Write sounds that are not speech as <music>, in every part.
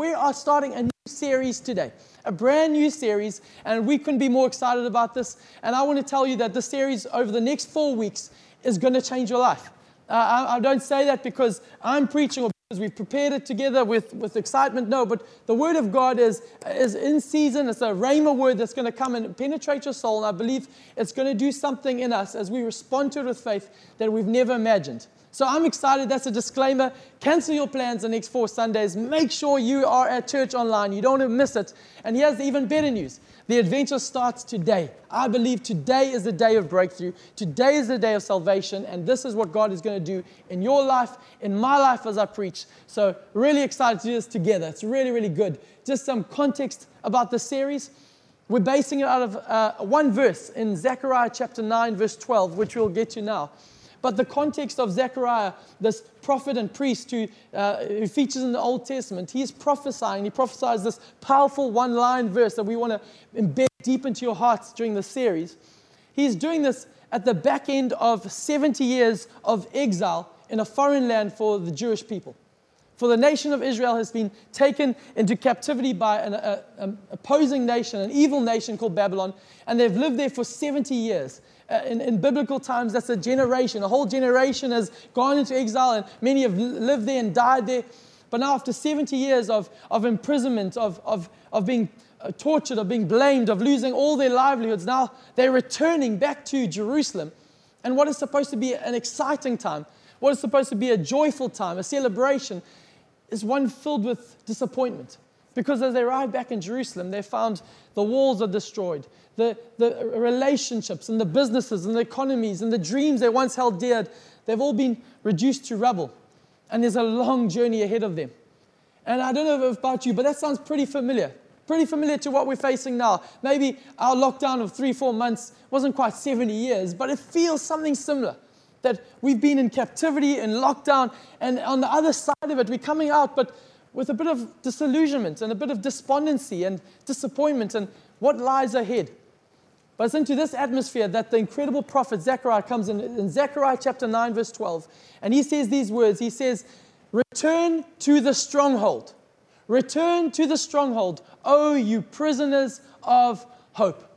we are starting a new series today, a brand new series, and we couldn't be more excited about this. And I want to tell you that the series over the next four weeks is going to change your life. Uh, I, I don't say that because I'm preaching or because we've prepared it together with, with excitement. No, but the Word of God is, is in season. It's a rhema word that's going to come and penetrate your soul. And I believe it's going to do something in us as we respond to it with faith that we've never imagined. So I'm excited. That's a disclaimer. Cancel your plans the next four Sundays. Make sure you are at church online. You don't want to miss it. And here's the even better news the adventure starts today. I believe today is the day of breakthrough. Today is the day of salvation. And this is what God is going to do in your life, in my life as I preach. So, really excited to do this together. It's really, really good. Just some context about the series. We're basing it out of uh, one verse in Zechariah chapter 9, verse 12, which we'll get to now. But the context of Zechariah, this prophet and priest who, uh, who features in the Old Testament, he is prophesying. He prophesies this powerful one line verse that we want to embed deep into your hearts during the series. He's doing this at the back end of 70 years of exile in a foreign land for the Jewish people. For the nation of Israel has been taken into captivity by an a, a opposing nation, an evil nation called Babylon, and they've lived there for 70 years. Uh, in, in, biblical times, that's a generation. A whole generation has gone into exile, and many have lived there and died there. But now, after 70 years of, of imprisonment, of, of, of being uh, tortured, of being blamed, of losing all their livelihoods, now they're returning back to Jerusalem. And what is supposed to be an exciting time, what is supposed to be a joyful time, a celebration, is one filled with disappointment. Because as they arrived back in Jerusalem, they found the walls are destroyed, the, the relationships and the businesses and the economies and the dreams they once held dear, they've all been reduced to rubble. And there's a long journey ahead of them. And I don't know about you, but that sounds pretty familiar. Pretty familiar to what we're facing now. Maybe our lockdown of three, four months wasn't quite 70 years, but it feels something similar. That we've been in captivity, in lockdown, and on the other side of it, we're coming out, but with a bit of disillusionment and a bit of despondency and disappointment and what lies ahead. But it's into this atmosphere that the incredible prophet Zechariah comes in, in Zechariah chapter 9, verse 12. And he says these words He says, Return to the stronghold. Return to the stronghold, O you prisoners of hope.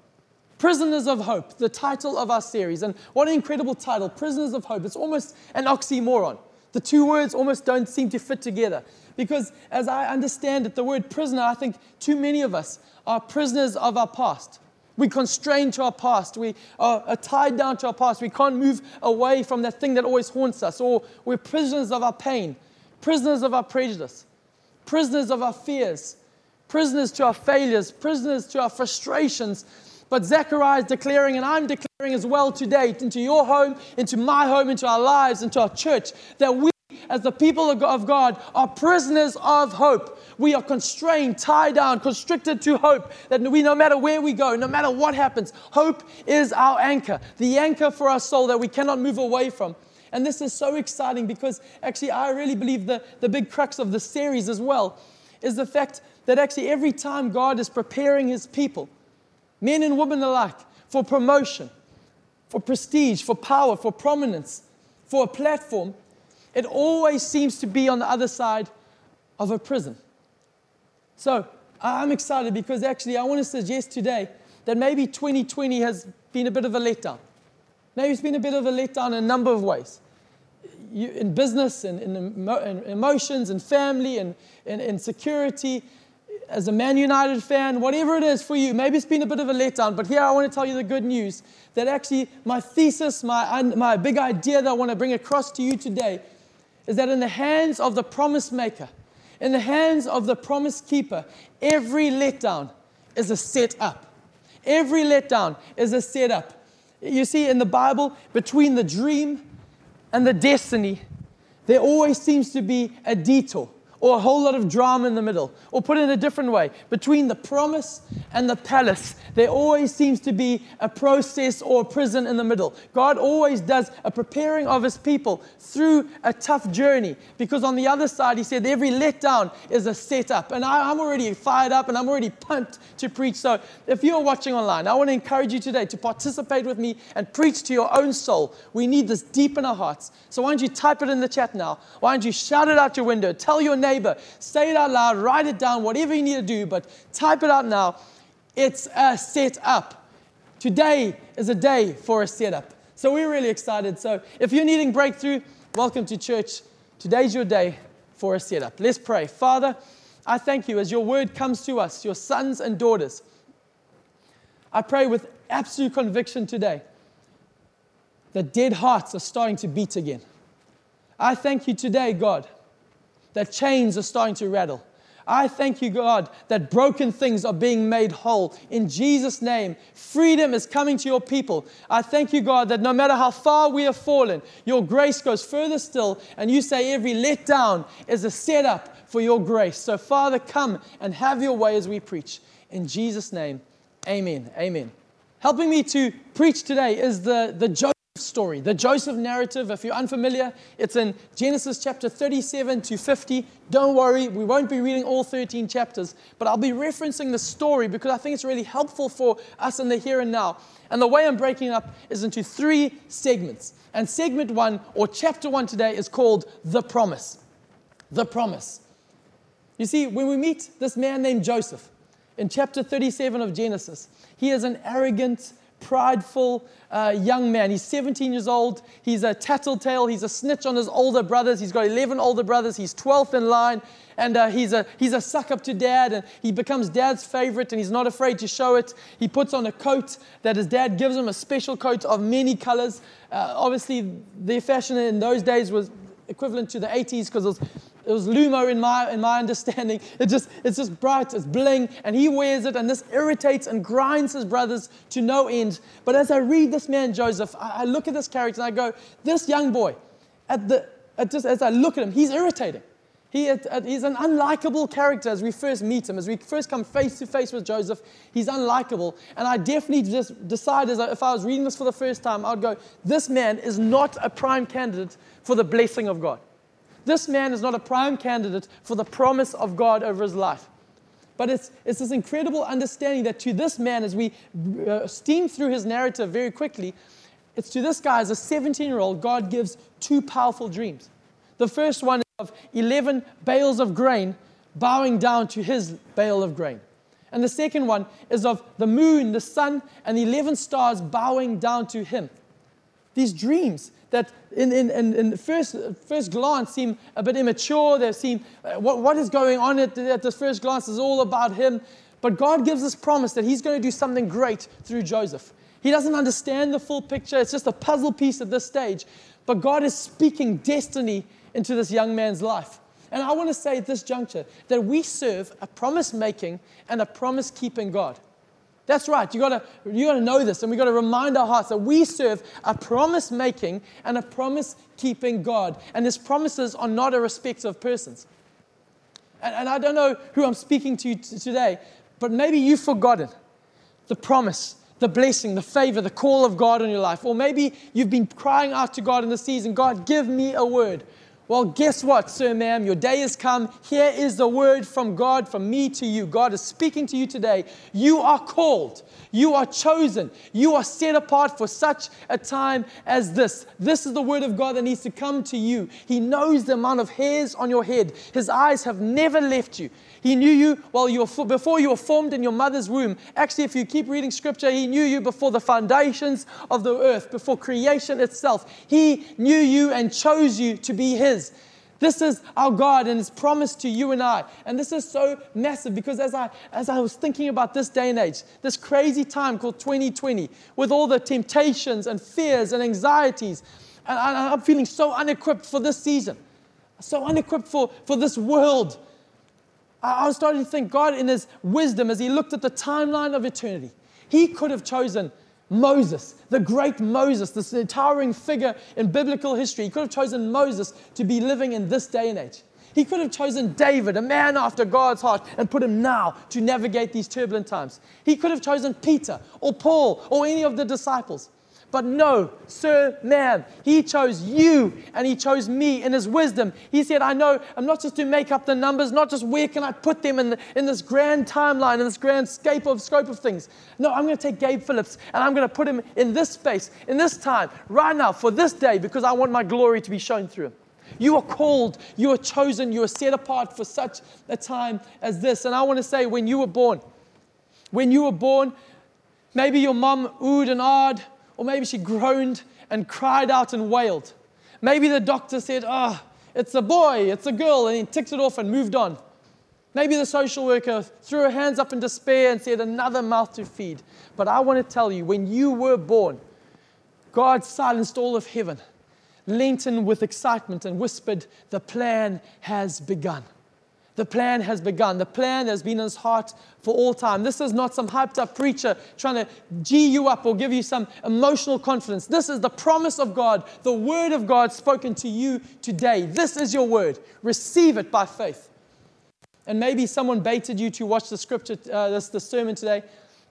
Prisoners of Hope, the title of our series. And what an incredible title, Prisoners of Hope. It's almost an oxymoron. The two words almost don't seem to fit together. Because as I understand it, the word prisoner, I think too many of us are prisoners of our past. We're constrained to our past. We are tied down to our past. We can't move away from that thing that always haunts us. Or we're prisoners of our pain, prisoners of our prejudice, prisoners of our fears, prisoners to our failures, prisoners to our frustrations, but Zechariah is declaring, and I'm declaring as well today, into your home, into my home, into our lives, into our church, that we, as the people of God, are prisoners of hope. We are constrained, tied down, constricted to hope. That we, no matter where we go, no matter what happens, hope is our anchor, the anchor for our soul that we cannot move away from. And this is so exciting because actually, I really believe the, the big crux of the series as well is the fact that actually every time God is preparing his people, men and women alike, for promotion, for prestige, for power, for prominence, for a platform, it always seems to be on the other side of a prison. So I'm excited because actually I want to suggest today that maybe 2020 has been a bit of a letdown. Maybe it's been a bit of a letdown in a number of ways. You, in business, and in, in, in, emotions, and family, and in security, as a Man United fan, whatever it is for you, maybe it's been a bit of a letdown, but here I want to tell you the good news that actually my thesis, my, my big idea that I want to bring across to you today is that in the hands of the promise maker, in the hands of the promise keeper, every letdown is a setup. Every letdown is a setup. You see, in the Bible, between the dream and the destiny, there always seems to be a detour or a whole lot of drama in the middle. Or put it in a different way, between the promise and the palace, there always seems to be a process or a prison in the middle. God always does a preparing of his people through a tough journey because on the other side, he said every letdown is a setup. And I, am already fired up and I'm already pumped to preach. So if you're watching online, I want to encourage you today to participate with me and preach to your own soul. We need this deep in our hearts. So why don't you type it in the chat now? Why don't you shout it out your window? Tell your neighbor neighbor, say it out loud, write it down, whatever you need to do, but type it out now. It's a setup. Today is a day for a setup. So we're really excited. So if you're needing breakthrough, welcome to church. Today's your day for a setup. Let's pray. Father, I thank you as your word comes to us, your sons and daughters. I pray with absolute conviction today that dead hearts are starting to beat again. I thank you today, God, that chains are starting to rattle. I thank you, God, that broken things are being made whole. In Jesus' name, freedom is coming to your people. I thank you, God, that no matter how far we have fallen, your grace goes further still. And you say every letdown is a setup for your grace. So, Father, come and have your way as we preach. In Jesus' name, amen. Amen. Helping me to preach today is the, the Joseph story, the Joseph narrative. If you're unfamiliar, it's in Genesis chapter 37 to 50. Don't worry, we won't be reading all 13 chapters, but I'll be referencing the story because I think it's really helpful for us in the here and now. And the way I'm breaking it up is into three segments. And segment one, or chapter one today, is called The Promise. The Promise. You see, when we meet this man named Joseph in chapter 37 of Genesis, he is an arrogant, prideful uh, young man. He's 17 years old. He's a tattletale. He's a snitch on his older brothers. He's got 11 older brothers. He's 12th in line. And uh, he's, a, he's a suck up to dad. And he becomes dad's favorite. And he's not afraid to show it. He puts on a coat that his dad gives him, a special coat of many colors. Uh, obviously, the fashion in those days was equivalent to the 80s because it was it was Lumo in my, in my understanding. <laughs> It just, it's just bright, it's bling, and he wears it, and this irritates and grinds his brothers to no end. But as I read this man, Joseph, I, I look at this character and I go, this young boy, at the, at just, as I look at him, he's irritating. He, he's an unlikable character as we first meet him, as we first come face to face with Joseph. He's unlikable. And I definitely just decided, if I was reading this for the first time, I'd go, this man is not a prime candidate for the blessing of God. This man is not a prime candidate for the promise of God over his life. But it's, it's this incredible understanding that to this man, as we uh, steam through his narrative very quickly, it's to this guy, as a 17 year old, God gives two powerful dreams. The first one of 11 bales of grain bowing down to his bale of grain. And the second one is of the moon, the sun, and the 11 stars bowing down to him. These dreams that in, in, in, in first, first glance seem a bit immature. They seem, uh, what, what is going on at, at this first glance is all about him. But God gives us promise that he's going to do something great through Joseph. He doesn't understand the full picture. It's just a puzzle piece at this stage. But God is speaking destiny into this young man's life. And I want to say at this juncture that we serve a promise making and a promise keeping God. That's right. You gotta, you gotta know this, and we gotta remind our hearts that we serve a promise making and a promise keeping God. And his promises are not a respect of persons. And, and I don't know who I'm speaking to today, but maybe you've forgotten the promise, the blessing, the favor, the call of God on your life. Or maybe you've been crying out to God in the season God, give me a word. Well, guess what, sir, ma'am? Your day has come. Here is the word from God, from me to you. God is speaking to you today. You are called. You are chosen. You are set apart for such a time as this. This is the word of God that needs to come to you. He knows the amount of hairs on your head. His eyes have never left you. He knew you while you were, before you were formed in your mother's womb. Actually, if you keep reading scripture, He knew you before the foundations of the earth, before creation itself. He knew you and chose you to be His. This is our God and His promise to you and I. And this is so massive because as I, as I was thinking about this day and age, this crazy time called 2020, with all the temptations and fears and anxieties, and I'm feeling so unequipped for this season, so unequipped for, for this world. I was starting to think God, in His wisdom, as He looked at the timeline of eternity, He could have chosen Moses, the great Moses, this towering figure in biblical history. He could have chosen Moses to be living in this day and age. He could have chosen David, a man after God's heart, and put him now to navigate these turbulent times. He could have chosen Peter or Paul or any of the disciples. But no, sir, ma'am, he chose you and he chose me in his wisdom. He said, I know I'm not just to make up the numbers, not just where can I put them in, the, in this grand timeline, in this grand scope of, scope of things. No, I'm going to take Gabe Phillips and I'm going to put him in this space, in this time, right now, for this day, because I want my glory to be shown through him. You are called, you are chosen, you are set apart for such a time as this. And I want to say, when you were born, when you were born, maybe your mom oohed and ahed, or maybe she groaned and cried out and wailed. Maybe the doctor said, Oh, it's a boy, it's a girl, and he ticked it off and moved on. Maybe the social worker threw her hands up in despair and said, Another mouth to feed. But I want to tell you, when you were born, God silenced all of heaven, leant in with excitement, and whispered, The plan has begun. The plan has begun. The plan has been in his heart for all time. This is not some hyped up preacher trying to G you up or give you some emotional confidence. This is the promise of God, the word of God spoken to you today. This is your word. Receive it by faith. And maybe someone baited you to watch the scripture, uh, this, sermon today.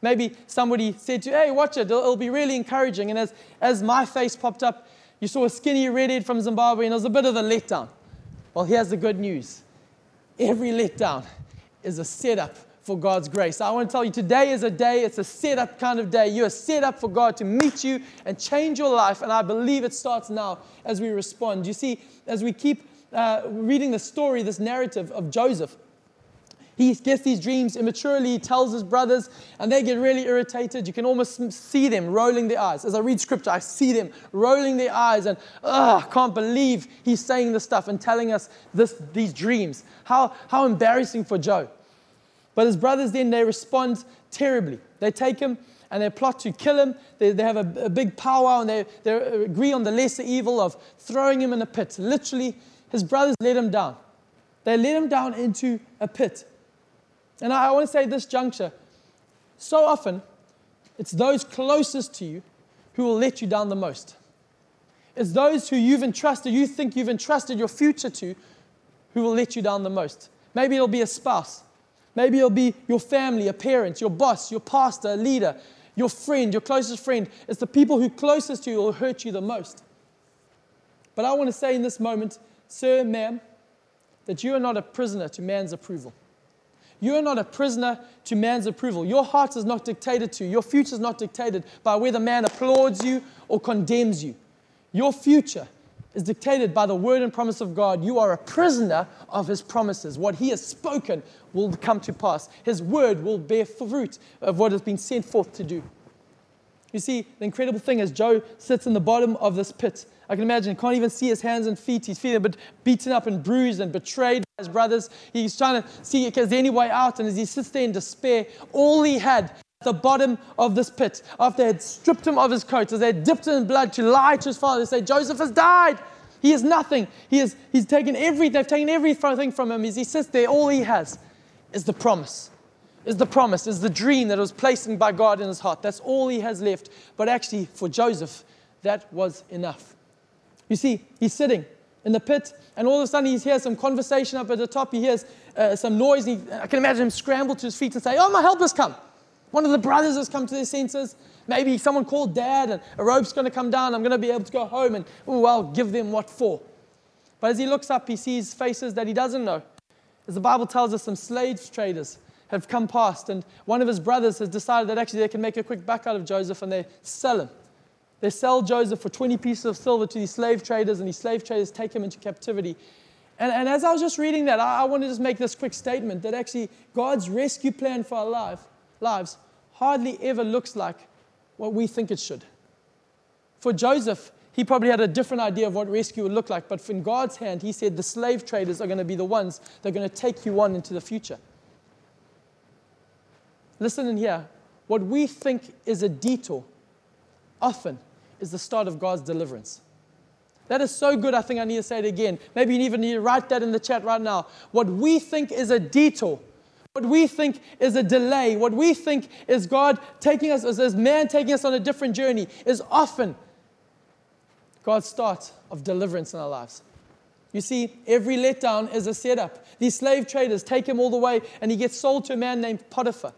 Maybe somebody said to you, hey, watch it, it'll, it'll be really encouraging. And as, as my face popped up, you saw a skinny redhead from Zimbabwe, and it was a bit of a letdown. Well, here's the good news every letdown is a setup for God's grace. I want to tell you today is a day, it's a setup kind of day. You are set up for God to meet you and change your life. And I believe it starts now as we respond. You see, as we keep uh, reading the story, this narrative of Joseph, he gets these dreams immaturely, he tells his brothers, and they get really irritated. You can almost see them rolling their eyes. As I read scripture, I see them rolling their eyes and, ugh, can't believe he's saying this stuff and telling us this, these dreams. How, how embarrassing for Joe. But his brothers then, they respond terribly. They take him and they plot to kill him. They, they have a, a big powwow and they, they agree on the lesser evil of throwing him in a pit. Literally, his brothers let him down. They let him down into a pit. And I want to say this juncture so often, it's those closest to you who will let you down the most. It's those who you've entrusted, you think you've entrusted your future to, who will let you down the most. Maybe it'll be a spouse. Maybe it'll be your family, a parent, your boss, your pastor, a leader, your friend, your closest friend. It's the people who closest to you will hurt you the most. But I want to say in this moment, sir, ma'am, that you are not a prisoner to man's approval. You are not a prisoner to man's approval. Your heart is not dictated to. Your future is not dictated by whether man applauds you or condemns you. Your future is dictated by the word and promise of God. You are a prisoner of his promises. What he has spoken will come to pass. His word will bear fruit of what has been sent forth to do. You see, the incredible thing is Joe sits in the bottom of this pit I can imagine, he can't even see his hands and feet. He's feeling but beaten up and bruised and betrayed by his brothers. He's trying to see if there's any way out. And as he sits there in despair, all he had at the bottom of this pit, after they had stripped him of his coat, as they had dipped him in blood to lie to his father, they say, Joseph has died. He is nothing. He is, he's taken every, they've taken everything from him. As he sits there, all he has is the promise is the promise, is the dream that was placed by God in his heart. That's all he has left. But actually, for Joseph, that was enough. You see, he's sitting in the pit, and all of a sudden he hears some conversation up at the top. He hears uh, some noise. He, I can imagine him scramble to his feet and say, Oh, my help has come. One of the brothers has come to their senses. Maybe someone called dad, and a rope's going to come down. I'm going to be able to go home, and oh, I'll give them what for. But as he looks up, he sees faces that he doesn't know. As the Bible tells us, some slave traders have come past, and one of his brothers has decided that actually they can make a quick buck out of Joseph and they sell him. They sell Joseph for 20 pieces of silver to these slave traders, and these slave traders take him into captivity. And, and as I was just reading that, I, I want to just make this quick statement that actually God's rescue plan for our life, lives hardly ever looks like what we think it should. For Joseph, he probably had a different idea of what rescue would look like, but in God's hand, he said the slave traders are going to be the ones that are going to take you on into the future. Listen in here. What we think is a detour often is the start of God's deliverance. That is so good, I think I need to say it again. Maybe you even need to write that in the chat right now. What we think is a detour, what we think is a delay, what we think is God taking us, as man taking us on a different journey, is often God's start of deliverance in our lives. You see, every letdown is a setup. These slave traders take him all the way, and he gets sold to a man named Potiphar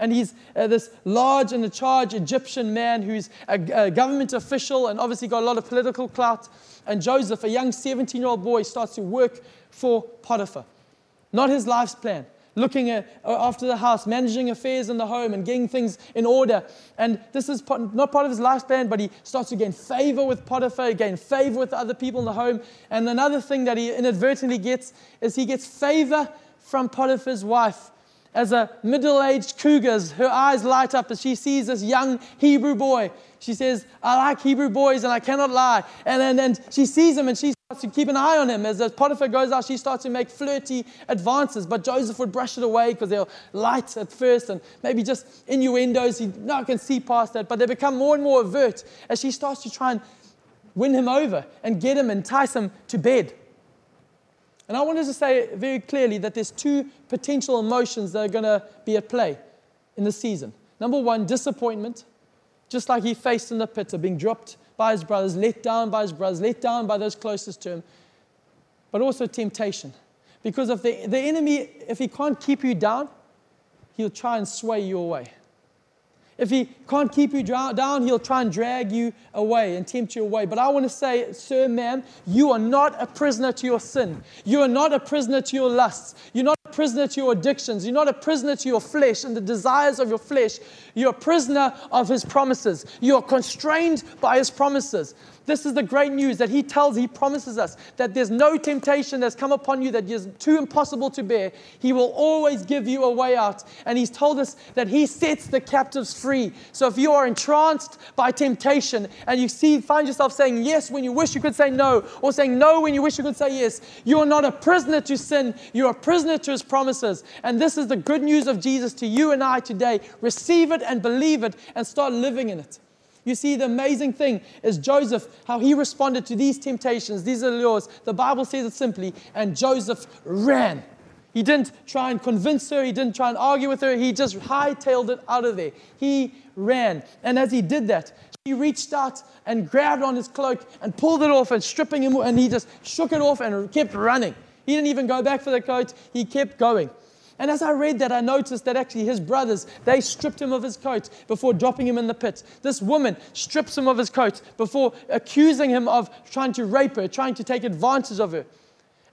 and he's uh, this large and a charge Egyptian man who's a, a, government official and obviously got a lot of political clout. And Joseph, a young 17 year old boy, starts to work for Potiphar. Not his life's plan, looking at, uh, after the house, managing affairs in the home, and getting things in order. And this is part, not part of his life lifespan, but he starts to gain favor with Potiphar, gain favor with other people in the home. And another thing that he inadvertently gets is he gets favor from Potiphar's wife. As a middle aged cougar, her eyes light up as she sees this young Hebrew boy. She says, I like Hebrew boys and I cannot lie. And, and, and she sees him and she starts to keep an eye on him. As, Potiphar goes out, she starts to make flirty advances. But Joseph would brush it away because they're light at first and maybe just innuendos. He now can see past that. But they become more and more overt as she starts to try and win him over and get him, entice him to bed. And I wanted to say very clearly that there's two potential emotions that are going to be at play in the season. Number one, disappointment, just like he faced in the pit of being dropped by his brothers, let down by his brothers, let down by those closest to him, but also temptation. Because if the, the enemy, if he can't keep you down, he'll try and sway you away. If he can't keep you down, he'll try and drag you away and tempt you away. But I want to say, sir, man, you are not a prisoner to your sin. You are not a prisoner to your lusts. You're not a prisoner to your addictions. You're not a prisoner to your flesh and the desires of your flesh. You're a prisoner of his promises. You are constrained by his promises. This is the great news that He tells, He promises us that there's no temptation that's come upon you that is too impossible to bear. He will always give you a way out. And He's told us that He sets the captives free. So if you are entranced by temptation and you see, find yourself saying yes when you wish you could say no, or saying no when you wish you could say yes, you are not a prisoner to sin. You're a prisoner to His promises. And this is the good news of Jesus to you and I today. Receive it and believe it and start living in it. You see, the amazing thing is Joseph, how he responded to these temptations, these allures. The Bible says it simply, and Joseph ran. He didn't try and convince her, he didn't try and argue with her, he just hightailed it out of there. He ran. And as he did that, she reached out and grabbed on his cloak and pulled it off and stripping him, and he just shook it off and kept running. He didn't even go back for the coat, he kept going. And as I read that, I noticed that actually his brothers, they stripped him of his coat before dropping him in the pit. This woman strips him of his coat before accusing him of trying to rape her, trying to take advantage of her.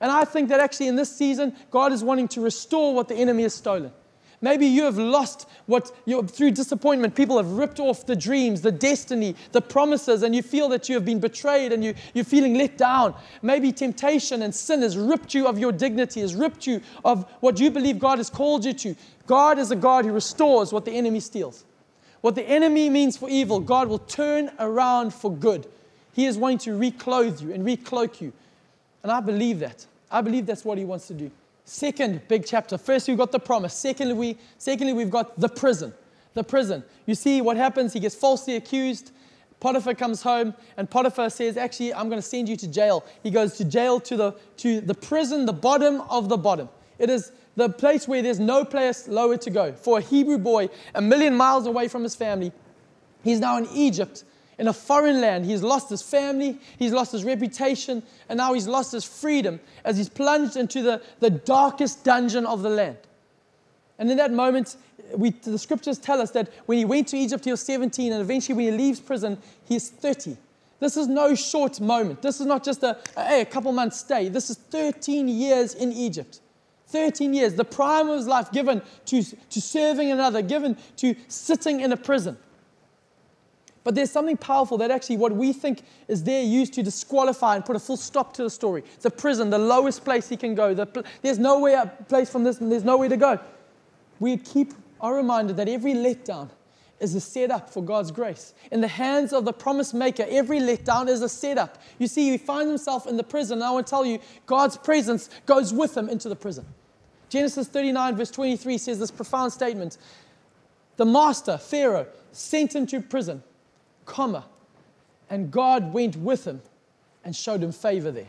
And I think that actually in this season, God is wanting to restore what the enemy has stolen. Maybe you have lost what you, through disappointment, people have ripped off the dreams, the destiny, the promises, and you feel that you have been betrayed and you, you're feeling let down. Maybe temptation and sin has ripped you of your dignity, has ripped you of what you believe God has called you to. God is a God who restores what the enemy steals. What the enemy means for evil, God will turn around for good. He is wanting to reclothe you and recloak you. And I believe that. I believe that's what He wants to do. Second big chapter. First, we've got the promise. Secondly, we, secondly, we've got the prison. The prison. You see what happens? He gets falsely accused. Potiphar comes home, and Potiphar says, Actually, I'm going to send you to jail. He goes to jail to the, to the prison, the bottom of the bottom. It is the place where there's no place lower to go. For a Hebrew boy, a million miles away from his family, he's now in Egypt in a foreign land. He's lost his family, he's lost his reputation, and now he's lost his freedom as he's plunged into the, the darkest dungeon of the land. And in that moment, we, the scriptures tell us that when he went to Egypt, he was 17, and eventually, when he leaves prison, he's 30. This is no short moment. This is not just a, a, a couple months stay. This is 13 years in Egypt. 13 years, the prime of his life given to, to serving another, given to sitting in a prison. But there's something powerful that actually what we think is there used to disqualify and put a full stop to the story. The prison, the lowest place he can go. The, there's nowhere place from this, and there's nowhere to go. We keep are reminded that every letdown is a setup for God's grace. In the hands of the promise maker, every letdown is a setup. You see, he finds himself in the prison, and I want to tell you, God's presence goes with him into the prison. Genesis 39, verse 23 says this profound statement The master, Pharaoh, sent him to prison comma. And God went with him and showed him favor there.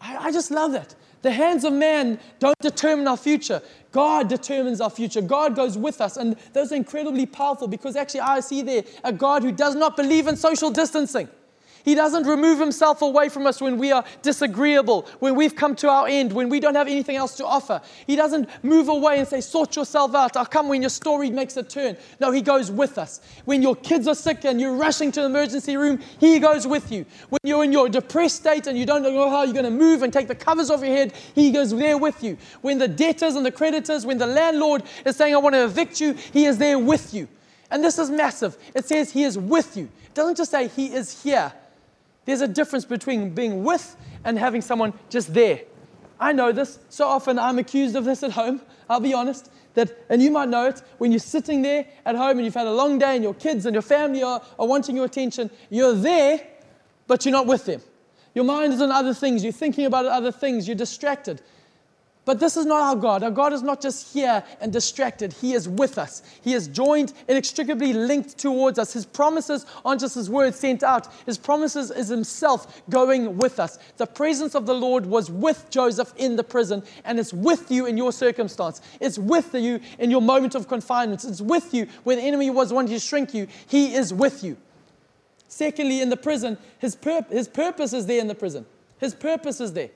I, I just love that. The hands of man don't determine our future. God determines our future. God goes with us. And those are incredibly powerful because actually I see there a God who does not believe in social distancing. He doesn't remove himself away from us when we are disagreeable, when we've come to our end, when we don't have anything else to offer. He doesn't move away and say, Sort yourself out. I'll come when your story makes a turn. No, He goes with us. When your kids are sick and you're rushing to the emergency room, He goes with you. When you're in your depressed state and you don't know how you're going to move and take the covers off your head, He goes there with you. When the debtors and the creditors, when the landlord is saying, I want to evict you, He is there with you. And this is massive. It says He is with you. It doesn't just say He is here. There's a difference between being with and having someone just there. I know this. So often I'm accused of this at home. I'll be honest. That, and you might know it when you're sitting there at home and you've had a long day and your kids and your family are, are wanting your attention. You're there, but you're not with them. Your mind is on other things. You're thinking about other things. You're distracted. But this is not our God. Our God is not just here and distracted. He is with us. He is joined, inextricably linked towards us. His promises aren't just His words sent out, His promises is Himself going with us. The presence of the Lord was with Joseph in the prison, and it's with you in your circumstance. It's with you in your moment of confinement. It's with you where the enemy was wanting to shrink you. He is with you. Secondly, in the prison, His, pur- his purpose is there in the prison. His purpose is there.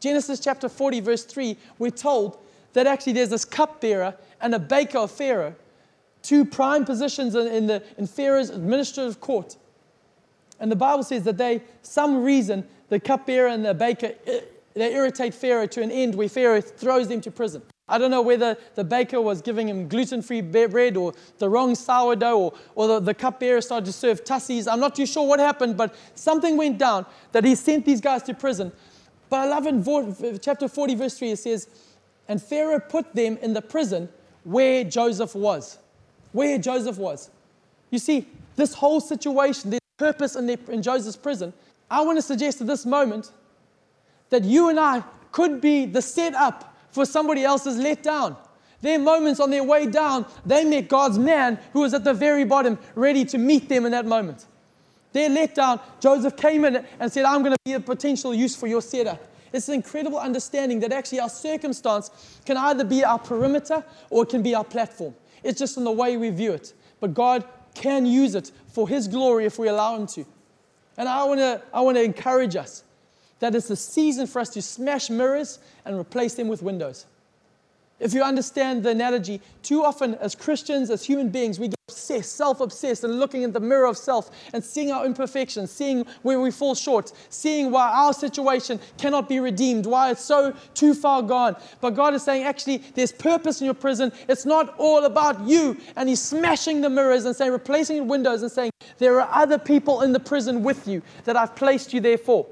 Genesis chapter 40, verse 3, we're told that actually there's this cupbearer and a baker of Pharaoh, two prime positions in, the, in Pharaoh's administrative court. And the Bible says that they, some reason, the cupbearer and the baker, they irritate Pharaoh to an end where Pharaoh throws them to prison. I don't know whether the baker was giving him gluten free bread or the wrong sourdough or, or the, the cupbearer started to serve tussies. I'm not too sure what happened, but something went down that he sent these guys to prison. But I love in chapter 40, verse 3, it says, And Pharaoh put them in the prison where Joseph was. Where Joseph was. You see, this whole situation, there's purpose in, their, in Joseph's prison. I want to suggest at this moment that you and I could be the setup for somebody else's letdown. Their moments on their way down, they met God's man who was at the very bottom, ready to meet them in that moment. They're let down. Joseph came in and said, I'm going to be a potential use for your setup. It's an incredible understanding that actually our circumstance can either be our perimeter or it can be our platform. It's just in the way we view it. But God can use it for His glory if we allow Him to. And I want to I want to encourage us that it's the season for us to smash mirrors and replace them with windows. If you understand the analogy, too often as Christians, as human beings, we get obsessed, self obsessed, and looking in the mirror of self and seeing our imperfections, seeing where we fall short, seeing why our situation cannot be redeemed, why it's so too far gone. But God is saying, actually, there's purpose in your prison. It's not all about you. And He's smashing the mirrors and saying, replacing windows and saying, there are other people in the prison with you that I've placed you there for.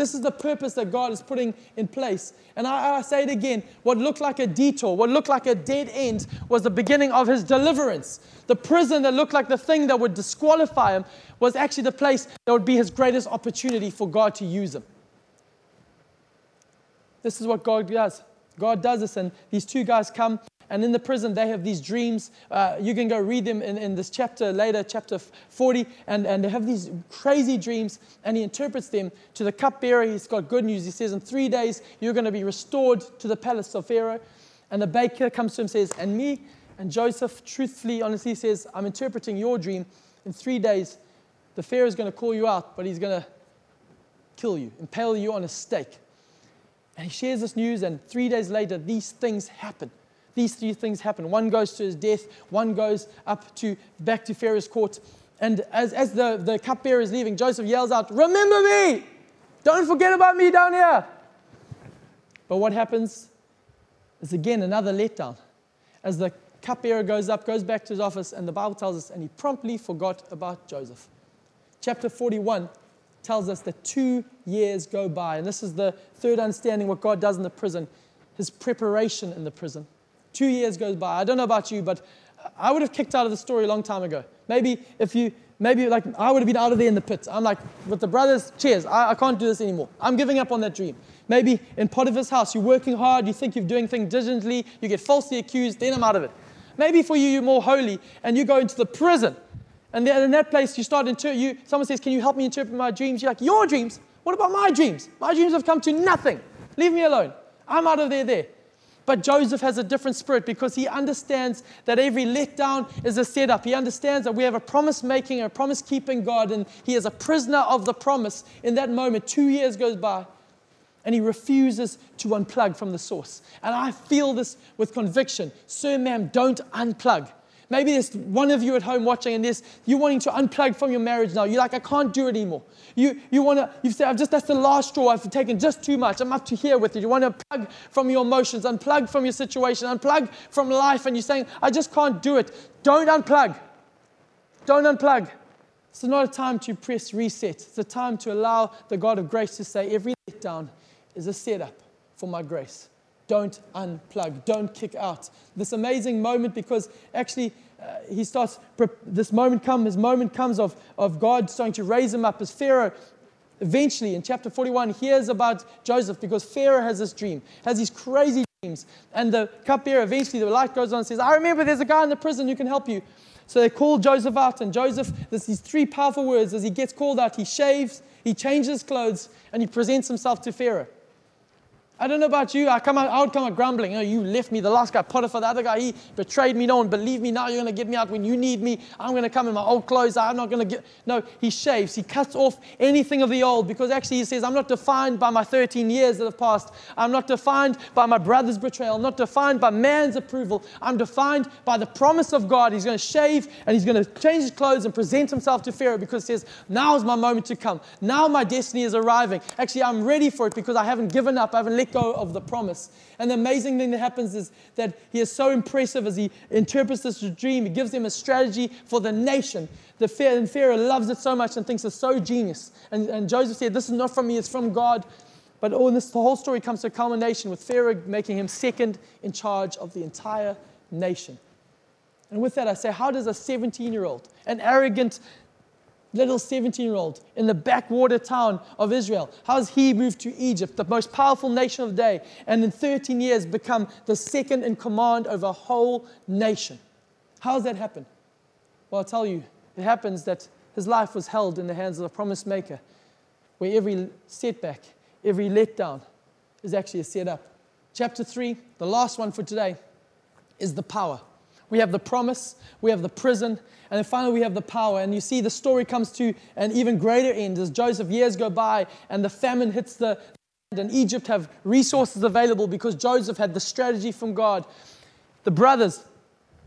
This is the purpose that God is putting in place. And I, I, say it again what looked like a detour, what looked like a dead end, was the beginning of his deliverance. The prison that looked like the thing that would disqualify him was actually the place that would be his greatest opportunity for God to use him. This is what God does. God does this, and these two guys come and in the prison, they have these dreams. Uh, you can go read them in, in this chapter later, chapter 40. And, and they have these crazy dreams. And he interprets them to the cupbearer. He's got good news. He says, In three days, you're going to be restored to the palace of Pharaoh. And the baker comes to him and says, And me? And Joseph, truthfully, honestly, says, I'm interpreting your dream. In three days, the Pharaoh is going to call you out, but he's going to kill you, impale you on a stake. And he shares this news, and three days later, these things happen these three things happen. One goes to his death, one goes up to back to Pharaoh's court. And as, as the, the cupbearer is leaving, Joseph yells out, Remember me! Don't forget about me down here. But what happens is again another letdown. As the cupbearer goes up, goes back to his office, and the Bible tells us, and he promptly forgot about Joseph. Chapter 41 tells us that two years go by. And this is the third understanding what God does in the prison, his preparation in the prison. Two years goes by. I don't know about you, but I would have kicked out of the story a long time ago. Maybe if you, maybe like I would have been out of there in the pit. I'm like, with the brothers, cheers, I, I can't do this anymore. I'm giving up on that dream. Maybe in Potiphar's house, you're working hard, you think you're doing things diligently, you get falsely accused, then I'm out of it. Maybe for you, you're more holy and you go into the prison. And then in that place, you start inter- you someone says, Can you help me interpret my dreams? You're like, Your dreams? What about my dreams? My dreams have come to nothing. Leave me alone. I'm out of there there. But Joseph has a different spirit because he understands that every letdown is a setup. He understands that we have a promise making, a promise keeping God, and he is a prisoner of the promise. In that moment, two years goes by, and he refuses to unplug from the source. And I feel this with conviction. Sir, ma'am, don't unplug. Maybe there's one of you at home watching and this, you're wanting to unplug from your marriage now. You're like, I can't do it anymore. You, you want to, you've said, I've just, that's the last straw. I've taken just too much. I'm up to here with it. You want to plug from your emotions, unplug from your situation, unplug from life. And you're saying, I just can't do it. Don't unplug. Don't unplug. It's not a time to press reset. It's a time to allow the God of grace to say, every letdown is a setup for my grace. Don't unplug. Don't kick out. This amazing moment because actually uh, he starts, this moment comes, his moment comes of, of God starting to raise him up as Pharaoh. Eventually, in chapter 41, hears about Joseph because Pharaoh has this dream, has these crazy dreams. And the cupbearer, eventually, the light goes on and says, I remember there's a guy in the prison who can help you. So they call Joseph out, and Joseph, there's these three powerful words. As he gets called out, he shaves, he changes clothes, and he presents himself to Pharaoh. I don't know about you. I come out, I would come out grumbling. Oh, you left me. The last guy, Potiphar, the other guy, he betrayed me. No one believed me. Now you're going to get me out when you need me. I'm going to come in my old clothes. I'm not going to get. No, he shaves. He cuts off anything of the old because actually he says, I'm not defined by my 13 years that have passed. I'm not defined by my brother's betrayal. I'm not defined by man's approval. I'm defined by the promise of God. He's going to shave and he's going to change his clothes and present himself to Pharaoh because he says, Now is my moment to come. Now my destiny is arriving. Actually, I'm ready for it because I haven't given up. I haven't let go of the promise. And the amazing thing that happens is that he is so impressive as he interprets this dream. He gives them a strategy for the nation. The Pharaoh, and Pharaoh loves it so much and thinks it's so genius. And, and Joseph said, This is not from me, it's from God. But all this, the whole story comes to a culmination with Pharaoh making him second in charge of the entire nation. And with that, I say, how does a 17 year old, an arrogant, little 17 year old in the backwater town of Israel. How has he moved to Egypt, the most powerful nation of the day, and in 13 years become the second in command over a whole nation? How has that happened? Well, I'll tell you, it happens that his life was held in the hands of the promise maker, where every setback, every letdown is actually a setup. Chapter 3, the last one for today, is the power. We have the promise, we have the prison, and then finally we have the power. And you see the story comes to an even greater end as Joseph years go by and the famine hits the land and Egypt have resources available because Joseph had the strategy from God. The brothers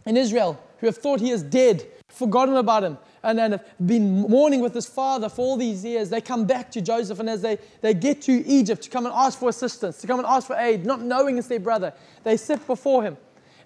in Israel who have thought he is dead, forgotten about him, and, then have been mourning with his father for all these years, they come back to Joseph. And as they, they get to Egypt to come and ask for assistance, to come and ask for aid, not knowing it's their brother, they sit before him.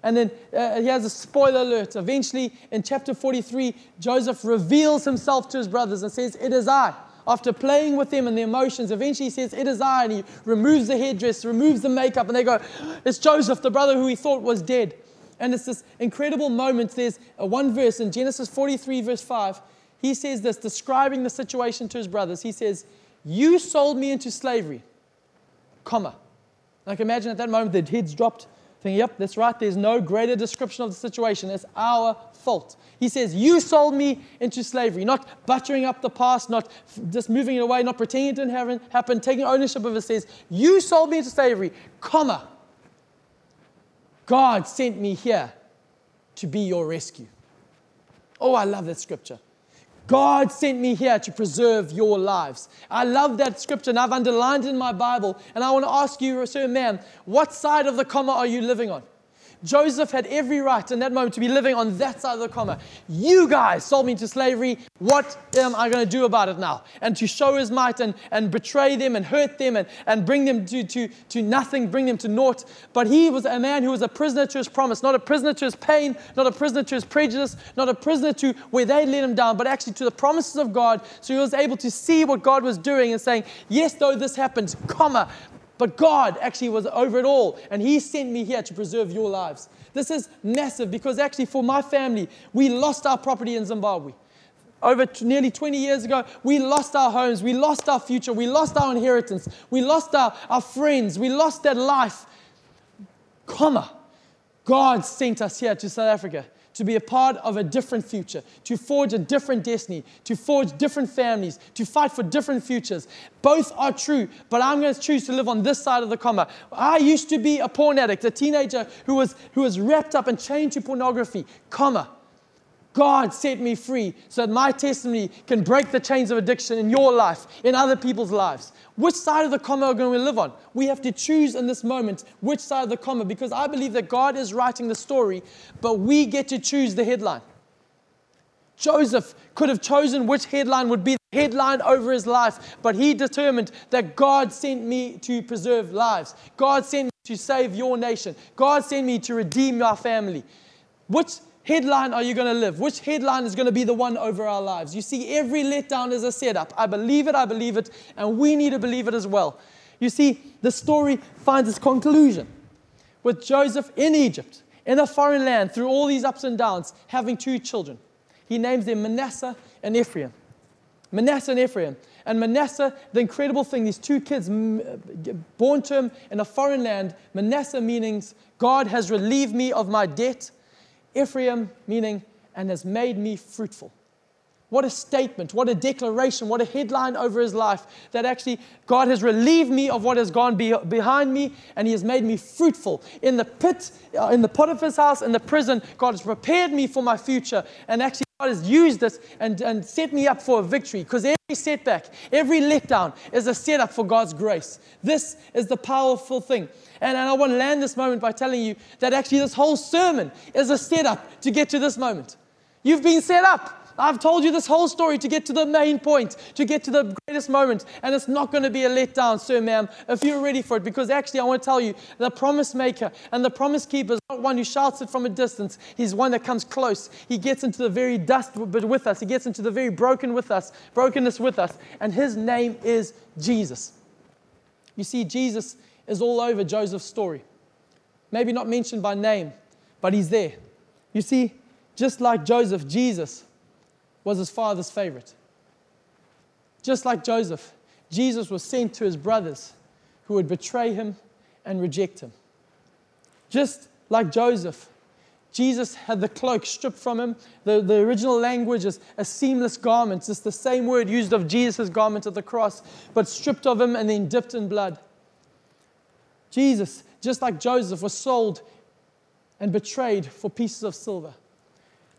And then uh, he has a spoiler alert. Eventually, in chapter 43, Joseph reveals himself to his brothers and says, It is I. After playing with them and the emotions, eventually he says, It is I. And he removes the headdress, removes the makeup, and they go, It's Joseph, the brother who he thought was dead. And it's this incredible moment. There's one verse in Genesis 43, verse 5. He says this, describing the situation to his brothers. He says, You sold me into slavery, comma. Like imagine at that moment, their heads dropped thinking, yep, that's right. There's no greater description of the situation. It's our fault. He says, You sold me into slavery, not buttering up the past, not just moving it away, not pretending it didn't happen, taking ownership of it. Says, You sold me into slavery, comma. God sent me here to be your rescue. Oh, I love that scripture. God sent me here to preserve your lives. I love that scripture and I've underlined it in my Bible. And I want to ask you, sir, man, what side of the comma are you living on? Joseph had every right in that moment to be living on that side of the comma. You guys sold me into slavery. What am I going to do about it now? And to show his might and, and betray them and hurt them and, and bring them to, to, to nothing, bring them to naught. But he was a man who was a prisoner to his promise, not a prisoner to his pain, not a prisoner to his prejudice, not a prisoner to where they let him down, but actually to the promises of God. So he was able to see what God was doing and saying, Yes, though this happens, comma, but God actually was over it all, and He sent me here to preserve your lives. This is massive because actually, for my family, we lost our property in Zimbabwe. Over t- nearly 20 years ago, we lost our homes, we lost our future, we lost our inheritance, we lost our, our friends, we lost that life. Comma. God sent us here to South Africa to be a part of a different future, to forge a different destiny, to forge different families, to fight for different futures. Both are true, but I'm going to choose to live on this side of the comma. I used to be a porn addict, a teenager who was, who was wrapped up and chained to pornography, comma. God set me free so that my testimony can break the chains of addiction in your life, in other people's lives. Which side of the comma are we going to live on? We have to choose in this moment which side of the comma because I believe that God is writing the story, but we get to choose the headline. Joseph could have chosen which headline would be the headline over his life, but he determined that God sent me to preserve lives. God sent me to save your nation. God sent me to redeem our family. Which headline are you going to live? Which headline is going to be the one over our lives? You see, every letdown is a setup. I believe it, I believe it, and we need to believe it as well. You see, the story finds its conclusion with Joseph in Egypt, in a foreign land, through all these ups and downs, having two children. He names them Manasseh and Ephraim. Manasseh and Ephraim. And Manasseh, the incredible thing, these two kids born to him in a foreign land, Manasseh means God has relieved me of my debt Ephraim, meaning, and has made me fruitful. What a statement, what a declaration, what a headline over his life that actually God has relieved me of what has gone be- behind me and he has made me fruitful. In the pit, uh, in the Potiphar's house, in the prison, God has prepared me for my future and actually God has used this and, and set me up for a victory because every setback, every letdown is a setup for God's grace. This is the powerful thing. And, and I want to land this moment by telling you that actually this whole sermon is a setup to get to this moment. You've been set up. I've told you this whole story to get to the main point, to get to the greatest moment. And it's not going to be a letdown, sir, ma'am, if you're ready for it. Because actually, I want to tell you the promise maker and the promise keeper is not one who shouts it from a distance. He's one that comes close. He gets into the very dust with us, he gets into the very broken with us, brokenness with us. And his name is Jesus. You see, Jesus is all over Joseph's story. Maybe not mentioned by name, but he's there. You see, just like Joseph, Jesus was his father's favorite. Just like Joseph, Jesus was sent to his brothers who would betray him and reject him. Just like Joseph, Jesus had the cloak stripped from him. The, the original language is a seamless garment. It's the same word used of Jesus' garment at the cross, but stripped of him and then dipped in blood. Jesus, just like Joseph, was sold and betrayed for pieces of silver.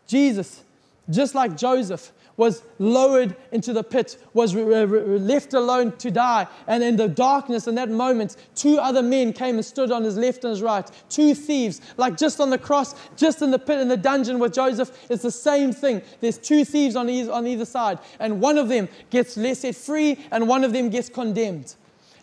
Jesus, just like Joseph, was lowered into the pit, was left alone to die. And in the darkness, in that moment, two other men came and stood on his left and his right. Two thieves, like just on the cross, just in the pit, in the dungeon with Joseph, it's the same thing. There's two thieves on either, on either side, and one of them gets set free, and one of them gets condemned.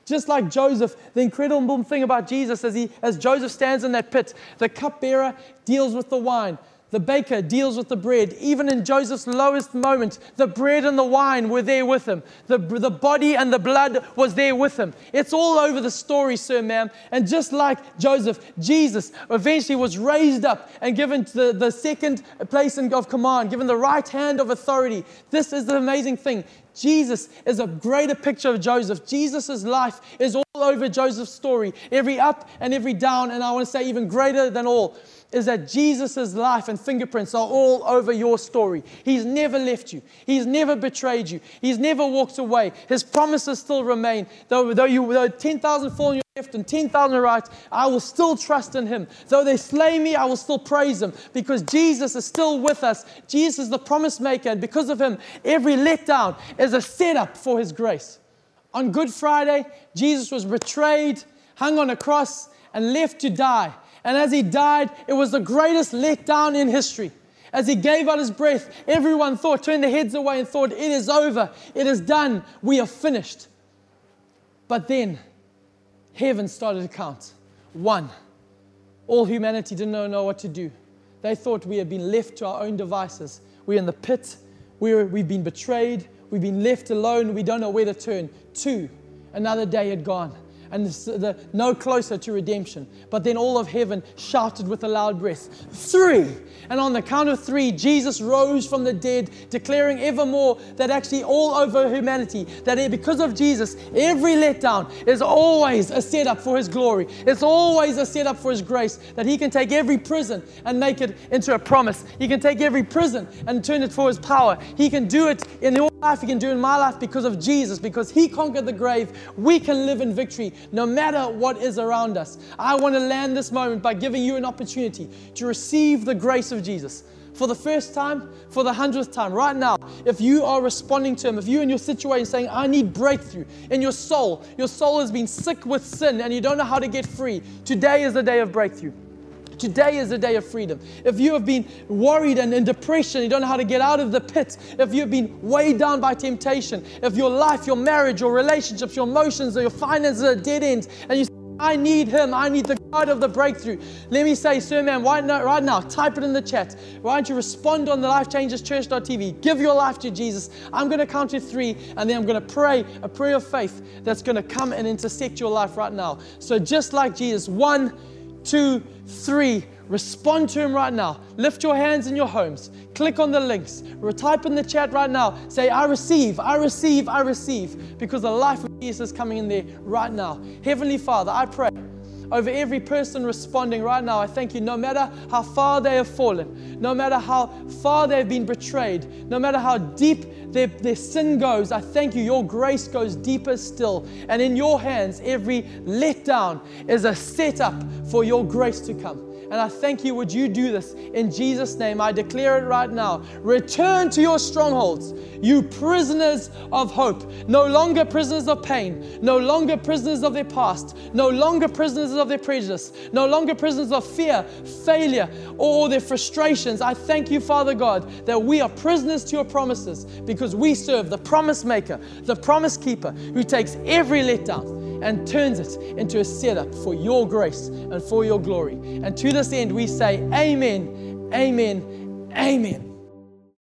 Just like Joseph, the incredible thing about Jesus as, he, as Joseph stands in that pit, the cupbearer deals with the wine. The baker deals with the bread. Even in Joseph's lowest moment, the bread and the wine were there with him. The, the body and the blood was there with him. It's all over the story, sir, ma'am. And just like Joseph, Jesus eventually was raised up and given the, the second place of command, given the right hand of authority. This is the amazing thing. Jesus is a greater picture of Joseph. Jesus' life is all over Joseph's story, every up and every down. And I want to say, even greater than all, is that Jesus' life and fingerprints are all over your story. He's never left you, He's never betrayed you, He's never walked away. His promises still remain. Though, though, you, though 10,000 fall on your and 10,000 right, I will still trust in Him. Though they slay me, I will still praise Him because Jesus is still with us. Jesus is the promise maker, and because of Him, every letdown is a setup for His grace. On Good Friday, Jesus was betrayed, hung on a cross, and left to die. And as he died, it was the greatest letdown in history. As he gave out his breath, everyone thought, turned their heads away and thought, it is over, it is done, we are finished. But then heaven started to count. One. All humanity didn't know, what to do. They thought we had been left to our own devices. We're in the pit, we're, we've been betrayed, we've been left alone, we don't know where to turn. Two. Another day had gone and the, no closer to redemption. But then all of heaven shouted with a loud breath, Three! And on the count of three, Jesus rose from the dead, declaring evermore that actually all over humanity, that because of Jesus, every letdown is always a setup for His glory. It's always a setup for His grace, that He can take every prison and make it into a promise. He can take every prison and turn it for His power. He can do it in your life, He can do in my life because of Jesus, because He conquered the grave. We can live in victory no matter what is around us. I want to land this moment by giving you an opportunity to receive the grace of Jesus for the first time, for the hundredth time, right now, if you are responding to Him, if you're in your situation saying, I need breakthrough in your soul, your soul has been sick with sin and you don't know how to get free, today is the day of breakthrough. Today is a day of freedom. If you have been worried and in depression, you don't know how to get out of the pit, if you've been weighed down by temptation, if your life, your marriage, your relationships, your emotions, or your finances are dead ends, and you say, I need Him, I need the God of the breakthrough. Let me say, Sir Man, right now, right now, type it in the chat. Why don't you respond on the lifechangerschurch.tv? Give your life to Jesus. I'm going to count to three, and then I'm going to pray a prayer of faith that's going to come and intersect your life right now. So, just like Jesus, one, two, three. Respond to Him right now. Lift your hands in your homes. Click on the links. Type in the chat right now. Say, I receive, I receive, I receive. Because the life of Jesus is coming in there right now. Heavenly Father, I pray over every person responding right now. I thank you, no matter how far they have fallen, no matter how far they've been betrayed, no matter how deep their, their sin goes, I thank you, your grace goes deeper still. And in your hands, every letdown is a setup for your grace to come. And I thank you, would you do this in Jesus' name? I declare it right now. Return to your strongholds, you prisoners of hope. No longer prisoners of pain, no longer prisoners of their past, no longer prisoners of their prejudice, no longer prisoners of fear, failure, or their frustrations. I thank you, Father God, that we are prisoners to your promises because we serve the promise maker, the promise keeper who takes every letdown and turns it into a setup for your grace and for your glory. And to this end, we say, Amen, Amen, Amen.